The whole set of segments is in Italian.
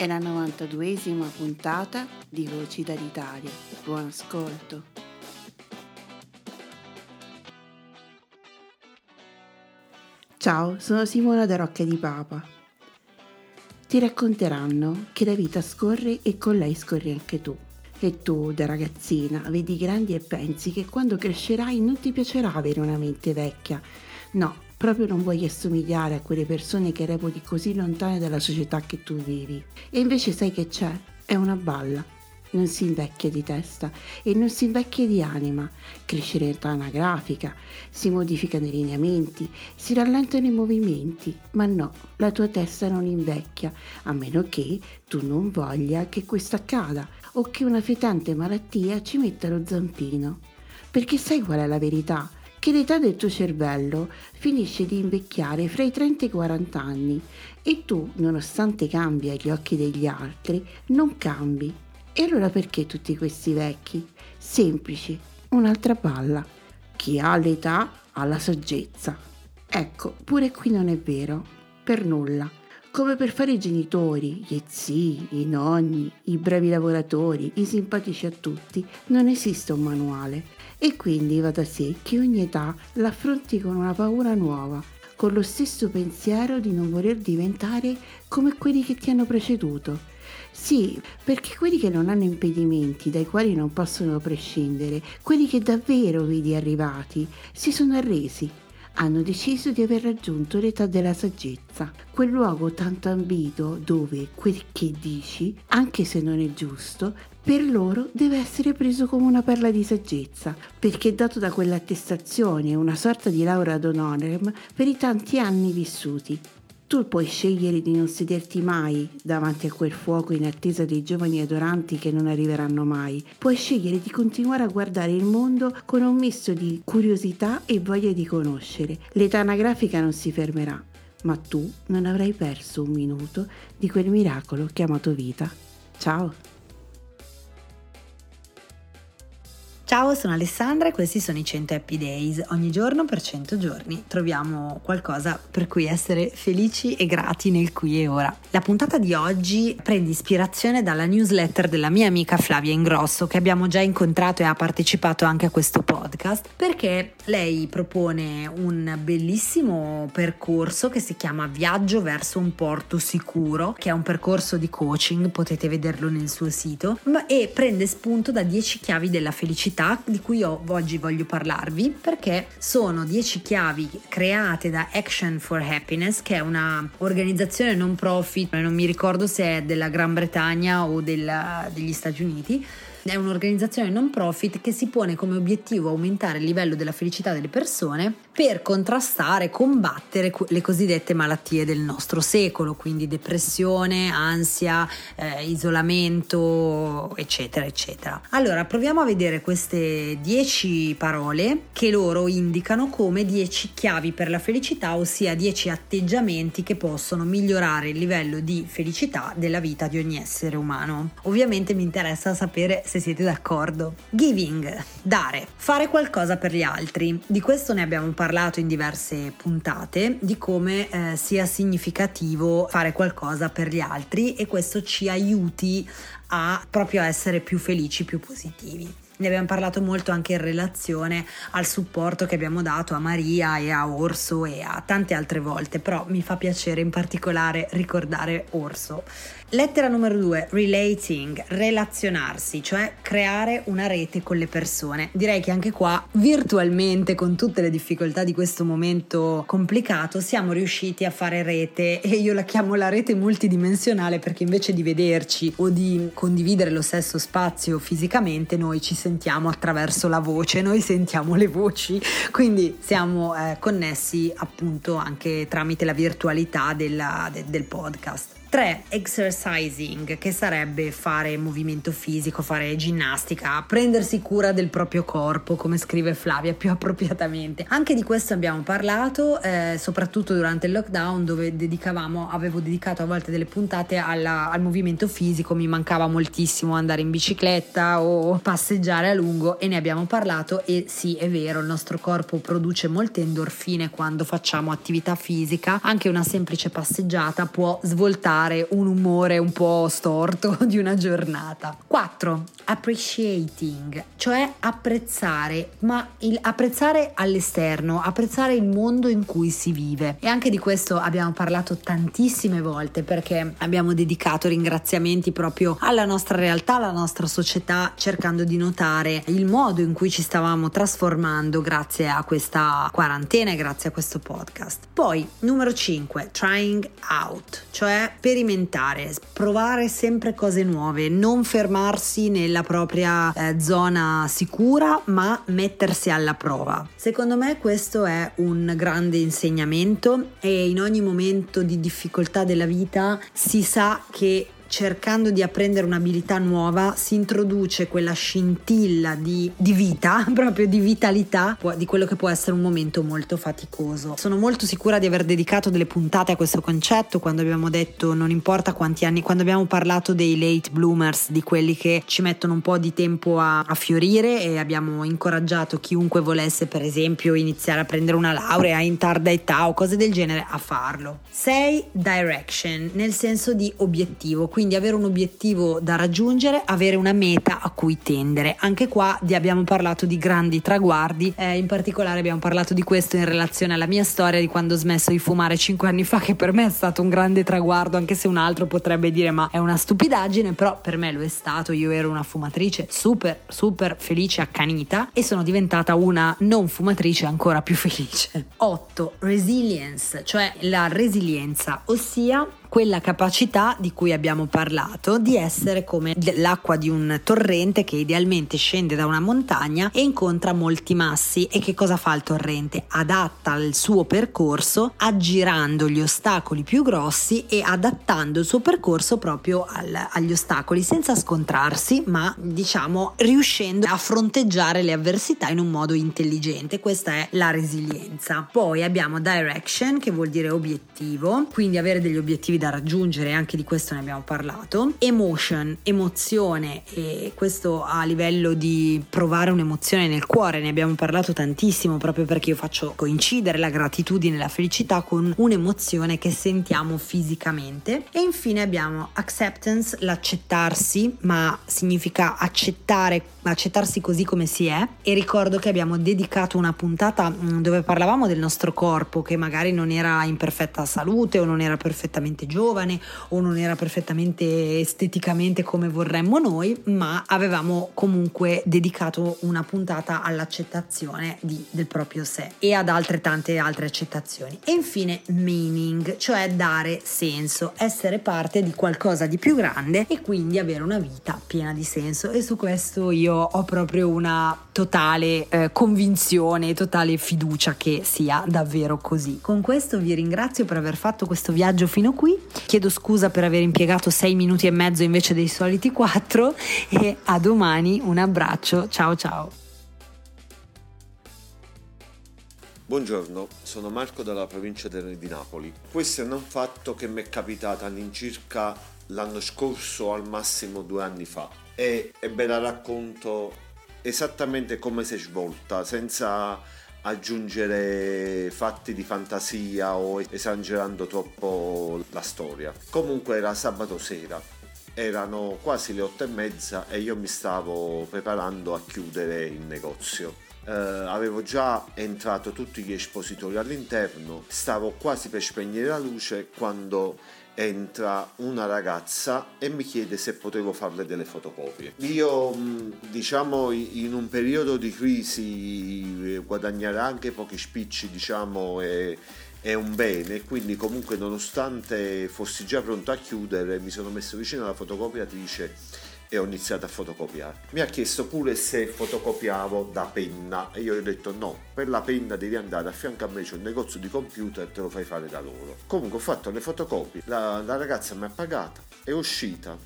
è la 92esima puntata di Voci dall'Italia. Buon ascolto. Ciao, sono Simona da Rocca di Papa. Ti racconteranno che la vita scorre e con lei scorri anche tu. E tu, da ragazzina, vedi grandi e pensi che quando crescerai non ti piacerà avere una mente vecchia. No, proprio non vuoi assomigliare a quelle persone che reputi così lontane dalla società che tu vivi. E invece sai che c'è? È una balla. Non si invecchia di testa e non si invecchia di anima, cresce in età anagrafica, si modificano i lineamenti, si rallentano i movimenti, ma no, la tua testa non invecchia, a meno che tu non voglia che questo accada o che una fetente malattia ci metta lo zampino. Perché sai qual è la verità? Che l'età del tuo cervello finisce di invecchiare fra i 30 e i 40 anni e tu, nonostante cambi agli occhi degli altri, non cambi. E allora perché tutti questi vecchi? Semplici, un'altra palla. Chi ha l'età ha la saggezza. Ecco, pure qui non è vero, per nulla. Come per fare i genitori, gli zii, i nonni, i bravi lavoratori, i simpatici a tutti, non esiste un manuale e quindi va da sé che ogni età l'affronti con una paura nuova, con lo stesso pensiero di non voler diventare come quelli che ti hanno preceduto. Sì, perché quelli che non hanno impedimenti dai quali non possono prescindere, quelli che davvero vedi arrivati, si sono arresi hanno deciso di aver raggiunto l'età della saggezza, quel luogo tanto ambito dove quel che dici, anche se non è giusto, per loro deve essere preso come una perla di saggezza, perché dato da quell'attestazione una sorta di laurea ad honorem per i tanti anni vissuti. Tu puoi scegliere di non sederti mai davanti a quel fuoco in attesa dei giovani adoranti che non arriveranno mai. Puoi scegliere di continuare a guardare il mondo con un misto di curiosità e voglia di conoscere. L'età anagrafica non si fermerà, ma tu non avrai perso un minuto di quel miracolo chiamato vita. Ciao! Ciao, sono Alessandra e questi sono i 100 Happy Days. Ogni giorno per 100 giorni troviamo qualcosa per cui essere felici e grati nel qui e ora. La puntata di oggi prende ispirazione dalla newsletter della mia amica Flavia Ingrosso che abbiamo già incontrato e ha partecipato anche a questo podcast perché lei propone un bellissimo percorso che si chiama Viaggio verso un porto sicuro, che è un percorso di coaching, potete vederlo nel suo sito, e prende spunto da 10 chiavi della felicità attività di cui io oggi voglio parlarvi perché sono 10 chiavi create da Action for Happiness che è una organizzazione non profit, non mi ricordo se è della Gran Bretagna o della, degli Stati Uniti. È un'organizzazione non profit che si pone come obiettivo aumentare il livello della felicità delle persone per contrastare e combattere le cosiddette malattie del nostro secolo, quindi depressione, ansia, eh, isolamento, eccetera, eccetera. Allora, proviamo a vedere queste 10 parole che loro indicano come 10 chiavi per la felicità, ossia 10 atteggiamenti che possono migliorare il livello di felicità della vita di ogni essere umano. Ovviamente mi interessa sapere se siete d'accordo. Giving, dare, fare qualcosa per gli altri. Di questo ne abbiamo parlato parlato in diverse puntate di come eh, sia significativo fare qualcosa per gli altri e questo ci aiuti a proprio essere più felici, più positivi. Ne abbiamo parlato molto anche in relazione al supporto che abbiamo dato a Maria e a Orso e a tante altre volte, però mi fa piacere in particolare ricordare Orso. Lettera numero due, relating, relazionarsi, cioè creare una rete con le persone. Direi che anche qua, virtualmente, con tutte le difficoltà di questo momento complicato, siamo riusciti a fare rete e io la chiamo la rete multidimensionale perché invece di vederci o di condividere lo stesso spazio fisicamente, noi ci sentiamo attraverso la voce, noi sentiamo le voci, quindi siamo eh, connessi appunto anche tramite la virtualità della, de, del podcast. 3. Exercising, che sarebbe fare movimento fisico, fare ginnastica, prendersi cura del proprio corpo, come scrive Flavia più appropriatamente. Anche di questo abbiamo parlato, eh, soprattutto durante il lockdown, dove dedicavamo, avevo dedicato a volte delle puntate alla, al movimento fisico, mi mancava moltissimo andare in bicicletta o passeggiare a lungo e ne abbiamo parlato e sì, è vero, il nostro corpo produce molte endorfine quando facciamo attività fisica, anche una semplice passeggiata può svoltare cambiare un umore un po' storto di una giornata. 4. Appreciating, cioè apprezzare, ma il apprezzare all'esterno, apprezzare il mondo in cui si vive. E anche di questo abbiamo parlato tantissime volte perché abbiamo dedicato ringraziamenti proprio alla nostra realtà, alla nostra società, cercando di notare il modo in cui ci stavamo trasformando grazie a questa quarantena e grazie a questo podcast. Poi, numero 5, trying out, cioè per sperimentare, provare sempre cose nuove, non fermarsi nella propria eh, zona sicura, ma mettersi alla prova. Secondo me questo è un grande insegnamento e in ogni momento di difficoltà della vita si sa che cercando di apprendere un'abilità nuova si introduce quella scintilla di, di, vita, proprio di vitalità di quello che può essere un momento molto faticoso. Sono molto sicura di aver dedicato delle puntate a questo concetto quando abbiamo detto non importa quanti anni, quando abbiamo parlato dei late bloomers, di quelli che ci mettono un po' di tempo a, a fiorire e abbiamo incoraggiato chiunque volesse per esempio iniziare a prendere una laurea in tarda età o cose del genere a farlo. 6 direction nel senso di obiettivo quindi avere un obiettivo da raggiungere, avere una meta a cui tendere. Anche qua abbiamo parlato di grandi traguardi, eh, in particolare abbiamo parlato di questo in relazione alla mia storia di quando ho smesso di fumare 5 anni fa, che per me è stato un grande traguardo, anche se un altro potrebbe dire ma è una stupidaggine, però per me lo è stato, io ero una fumatrice super, super felice, accanita e sono diventata una non fumatrice ancora più felice. 8. Resilience, cioè la resilienza, ossia quella capacità di cui abbiamo parlato di essere come l'acqua di un torrente che idealmente scende da una montagna e incontra molti massi. E che cosa fa il torrente? Adatta il suo percorso aggirando gli ostacoli più grossi e adattando il suo percorso proprio al, agli ostacoli senza scontrarsi ma diciamo riuscendo a fronteggiare le avversità in un modo intelligente. Questa è la resilienza. Poi abbiamo direction che vuol dire obiettivo. Quindi avere degli obiettivi da raggiungere, anche di questo ne abbiamo parlato. Emotion, emozione, e questo a livello di provare un'emozione nel cuore, ne abbiamo parlato tantissimo proprio perché io faccio coincidere la gratitudine e la felicità con un'emozione che sentiamo fisicamente. E infine abbiamo acceptance, l'accettarsi, ma significa accettare, accettarsi così come si è. E ricordo che abbiamo dedicato una puntata mm, dove parlavamo del nostro corpo che magari non era in perfetta salute o non era perfettamente giovane o non era perfettamente esteticamente come vorremmo noi, ma avevamo comunque dedicato una puntata all'accettazione di, del proprio sé e ad altre tante altre accettazioni. E infine meaning, cioè dare senso, essere parte di qualcosa di più grande e quindi avere una vita piena di senso e su questo io ho proprio una totale eh, convinzione, totale fiducia che sia davvero così. Con questo vi ringrazio per aver fatto questo viaggio fino qui Chiedo scusa per aver impiegato sei minuti e mezzo invece dei soliti quattro e a domani un abbraccio, ciao ciao. Buongiorno, sono Marco dalla provincia di Napoli. Questo è un fatto che mi è capitato all'incirca l'anno scorso, al massimo due anni fa. E, e ve la racconto esattamente come si è svolta, senza aggiungere fatti di fantasia o esagerando troppo la storia. Comunque era sabato sera, erano quasi le otto e mezza e io mi stavo preparando a chiudere il negozio. Eh, avevo già entrato tutti gli espositori all'interno, stavo quasi per spegnere la luce quando entra una ragazza e mi chiede se potevo farle delle fotocopie. Io diciamo in un periodo di crisi eh, guadagnare anche pochi spicci diciamo è, è un bene, quindi comunque nonostante fossi già pronto a chiudere mi sono messo vicino alla fotocopiatrice e ho iniziato a fotocopiare. Mi ha chiesto pure se fotocopiavo da penna e io gli ho detto no, per la penna devi andare a fianco a me c'è un negozio di computer e te lo fai fare da loro. Comunque ho fatto le fotocopie, la, la ragazza mi ha pagata, è uscita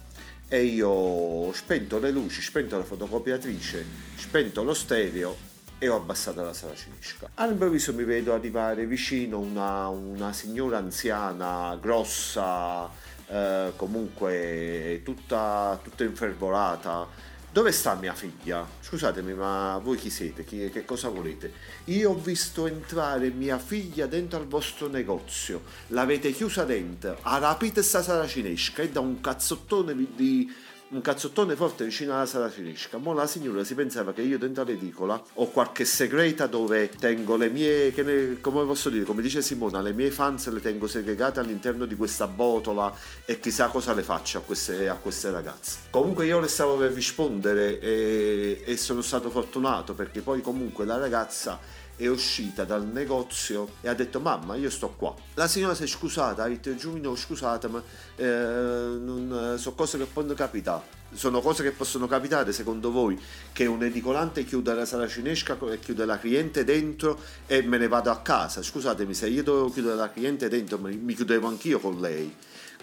e io ho spento le luci, spento la fotocopiatrice, spento lo stereo e ho abbassato la sala cinesca. All'improvviso mi vedo arrivare vicino una, una signora anziana, grossa, eh, comunque tutta, tutta infervorata. Dove sta mia figlia? Scusatemi, ma voi chi siete? Chi, che cosa volete? Io ho visto entrare mia figlia dentro al vostro negozio, l'avete chiusa dentro, ha rapito sta sala cinesca e da un cazzottone di, un cazzottone forte vicino alla sala finisca. Mo la signora si pensava che io dentro l'edicola ho qualche segreta dove tengo le mie, ne, come posso dire, come dice Simona, le mie fans le tengo segregate all'interno di questa botola e chissà cosa le faccio a queste, a queste ragazze. Comunque io le stavo per rispondere e, e sono stato fortunato perché poi comunque la ragazza è uscita dal negozio e ha detto mamma io sto qua. La signora si è scusata ha detto Giulino scusate ma eh, non, eh, sono cose che possono capitare sono cose che possono capitare secondo voi che un edicolante chiude la sala cinesca e chiude la cliente dentro e me ne vado a casa? Scusatemi se io dovevo chiudere la cliente dentro mi chiudevo anch'io con lei.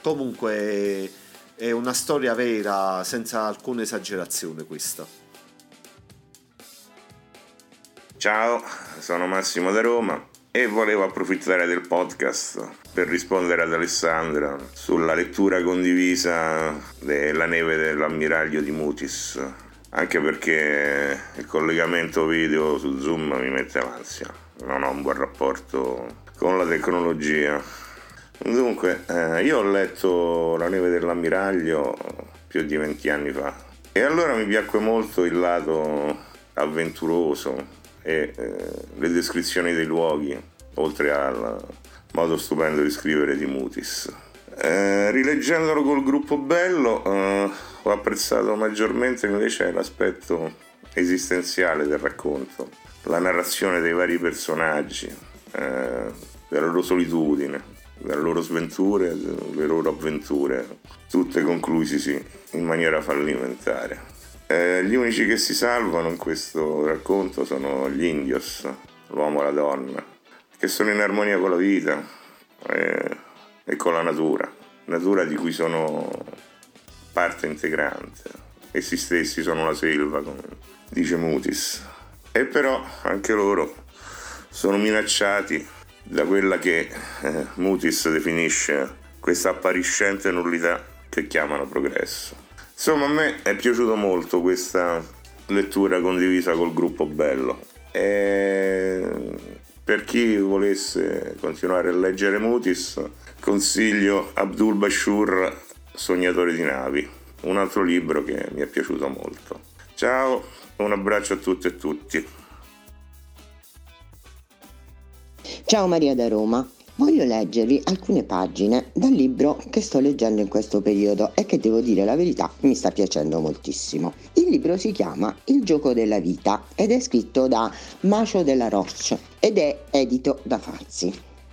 Comunque è una storia vera senza alcuna esagerazione questa Ciao, sono Massimo da Roma e volevo approfittare del podcast per rispondere ad Alessandra sulla lettura condivisa della neve dell'ammiraglio di Mutis, anche perché il collegamento video su Zoom mi mette l'ansia, non ho un buon rapporto con la tecnologia. Dunque, eh, io ho letto La neve dell'ammiraglio più di 20 anni fa e allora mi piacque molto il lato avventuroso e eh, le descrizioni dei luoghi, oltre al modo stupendo di scrivere di Mutis. Eh, rileggendolo col gruppo bello eh, ho apprezzato maggiormente invece l'aspetto esistenziale del racconto, la narrazione dei vari personaggi, eh, della loro solitudine, delle loro sventure, delle loro avventure, tutte conclusisi in maniera fallimentare. Eh, gli unici che si salvano in questo racconto sono gli indios, l'uomo e la donna, che sono in armonia con la vita eh, e con la natura, natura di cui sono parte integrante. Essi stessi sono la selva, come dice Mutis. E però anche loro sono minacciati da quella che eh, Mutis definisce questa appariscente nullità che chiamano progresso. Insomma, a me è piaciuta molto questa lettura condivisa col gruppo Bello. E per chi volesse continuare a leggere Mutis, consiglio Abdul Bashur, Sognatore di navi, un altro libro che mi è piaciuto molto. Ciao, un abbraccio a tutte e tutti. Ciao Maria da Roma. Voglio leggervi alcune pagine dal libro che sto leggendo in questo periodo e che devo dire la verità mi sta piacendo moltissimo. Il libro si chiama Il gioco della vita ed è scritto da Macio della Roche ed è edito da Fazzi.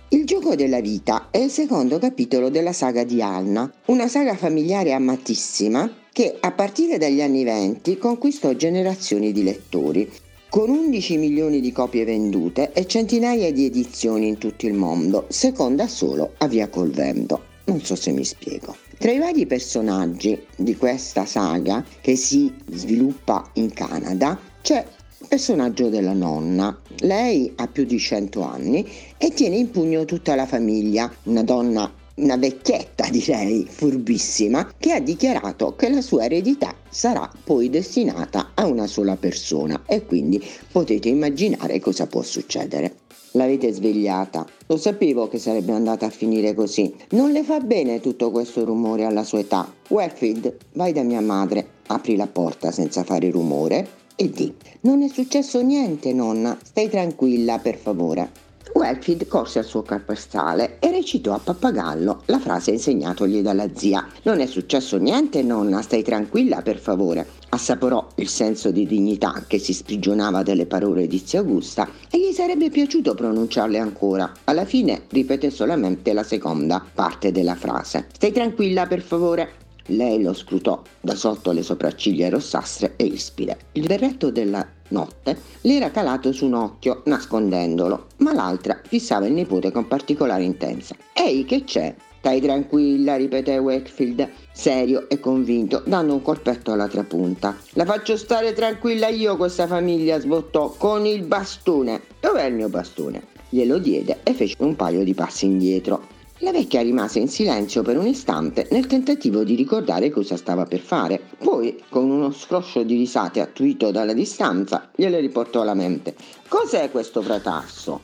Il gioco della vita è il secondo capitolo della saga di Alna, una saga familiare amatissima che a partire dagli anni venti conquistò generazioni di lettori con 11 milioni di copie vendute e centinaia di edizioni in tutto il mondo, seconda solo a Via col Vento. Non so se mi spiego. Tra i vari personaggi di questa saga che si sviluppa in Canada c'è il personaggio della nonna. Lei ha più di 100 anni e tiene in pugno tutta la famiglia, una donna una vecchietta direi furbissima che ha dichiarato che la sua eredità sarà poi destinata a una sola persona e quindi potete immaginare cosa può succedere. L'avete svegliata. Lo sapevo che sarebbe andata a finire così. Non le fa bene tutto questo rumore alla sua età. Westfield, vai da mia madre, apri la porta senza fare rumore e di: Non è successo niente, nonna. Stai tranquilla, per favore. Wellfield corse al suo carpestale e recitò a pappagallo la frase insegnatogli dalla zia. Non è successo niente, nonna, stai tranquilla per favore. Assaporò il senso di dignità che si sprigionava dalle parole di zia Augusta e gli sarebbe piaciuto pronunciarle ancora. Alla fine ripete solamente la seconda parte della frase. Stai tranquilla per favore. Lei lo scrutò da sotto le sopracciglia rossastre e ispide. Il berretto della notte le era calato su un occhio, nascondendolo, ma l'altra fissava il nipote con particolare intensa. Ehi, che c'è? Stai tranquilla, ripeté Wakefield, serio e convinto, dando un colpetto alla trapunta. La faccio stare tranquilla io questa famiglia, sbottò, con il bastone. Dov'è il mio bastone? Glielo diede e fece un paio di passi indietro. La vecchia rimase in silenzio per un istante nel tentativo di ricordare cosa stava per fare. Poi, con uno scroscio di risate attuito dalla distanza, gliele riportò alla mente. Cos'è questo fratasso?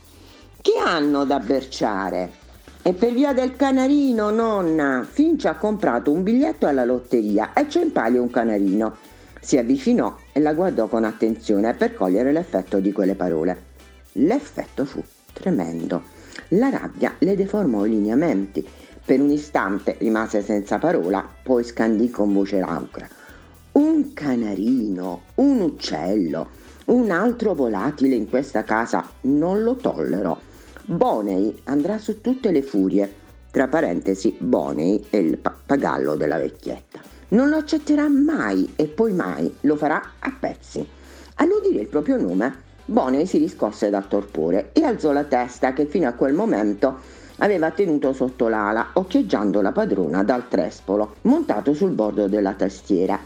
Che hanno da berciare? E per via del canarino, nonna. Finch ha comprato un biglietto alla lotteria e c'è in palio un canarino. Si avvicinò e la guardò con attenzione per cogliere l'effetto di quelle parole. L'effetto fu tremendo. La rabbia le deformò i lineamenti. Per un istante rimase senza parola, poi scandì con voce rauca. Un canarino, un uccello, un altro volatile in questa casa non lo tollero. Boney andrà su tutte le furie. Tra parentesi, Boney è il pappagallo della vecchietta. Non lo accetterà mai e poi mai lo farà a pezzi. All'udire il proprio nome, Bonnie si riscosse dal torpore e alzò la testa che fino a quel momento aveva tenuto sotto l'ala, occhieggiando la padrona dal trespolo, montato sul bordo della tastiera.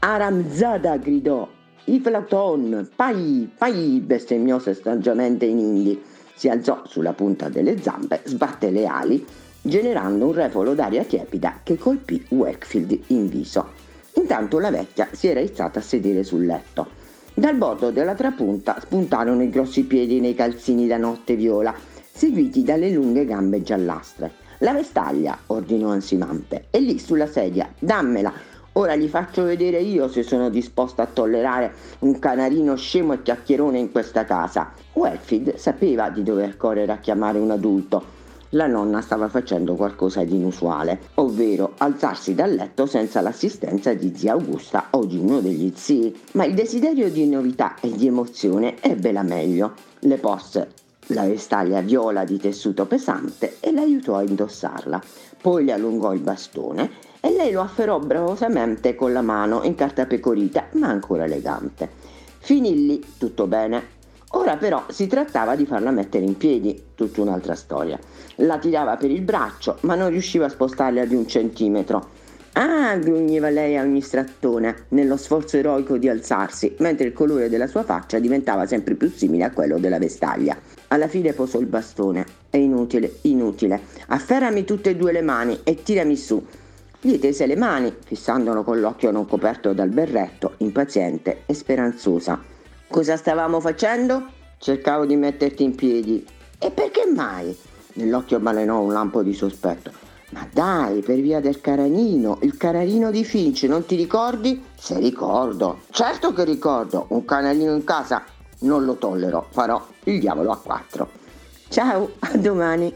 Aramzada gridò. I flaton, pai, pai, bestemmiò sestaggiamente in indi. Si alzò sulla punta delle zampe, sbatte le ali, generando un refolo d'aria tiepida che colpì Wakefield in viso. Intanto la vecchia si era alzata a sedere sul letto. Dal bordo della trapunta spuntarono i grossi piedi nei calzini da notte viola, seguiti dalle lunghe gambe giallastre. La vestaglia, ordinò ansimante, e lì sulla sedia, dammela. Ora gli faccio vedere io se sono disposta a tollerare un canarino scemo e chiacchierone in questa casa. Wellfield sapeva di dover correre a chiamare un adulto, la nonna stava facendo qualcosa di inusuale, ovvero alzarsi dal letto senza l'assistenza di zia Augusta o di uno degli zii, ma il desiderio di novità e di emozione ebbe la meglio. Le posse la vestaglia viola di tessuto pesante e l'aiutò a indossarla. Poi le allungò il bastone e lei lo afferrò bravosamente con la mano in carta pecorita ma ancora elegante. Finì lì tutto bene. Ora però si trattava di farla mettere in piedi, tutta un'altra storia. La tirava per il braccio, ma non riusciva a spostarla di un centimetro. Ah, grugniva lei a ogni strattone, nello sforzo eroico di alzarsi, mentre il colore della sua faccia diventava sempre più simile a quello della vestaglia. Alla fine posò il bastone. È inutile, inutile. Afferrami tutte e due le mani e tirami su. Gli tese le mani, fissandolo con l'occhio non coperto dal berretto, impaziente e speranzosa. Cosa stavamo facendo? Cercavo di metterti in piedi. E perché mai? Nell'occhio balenò un lampo di sospetto. Ma dai, per via del caranino, il canarino di Finch, non ti ricordi? Se ricordo, certo che ricordo, un canarino in casa non lo tollero, farò il diavolo a quattro. Ciao, a domani.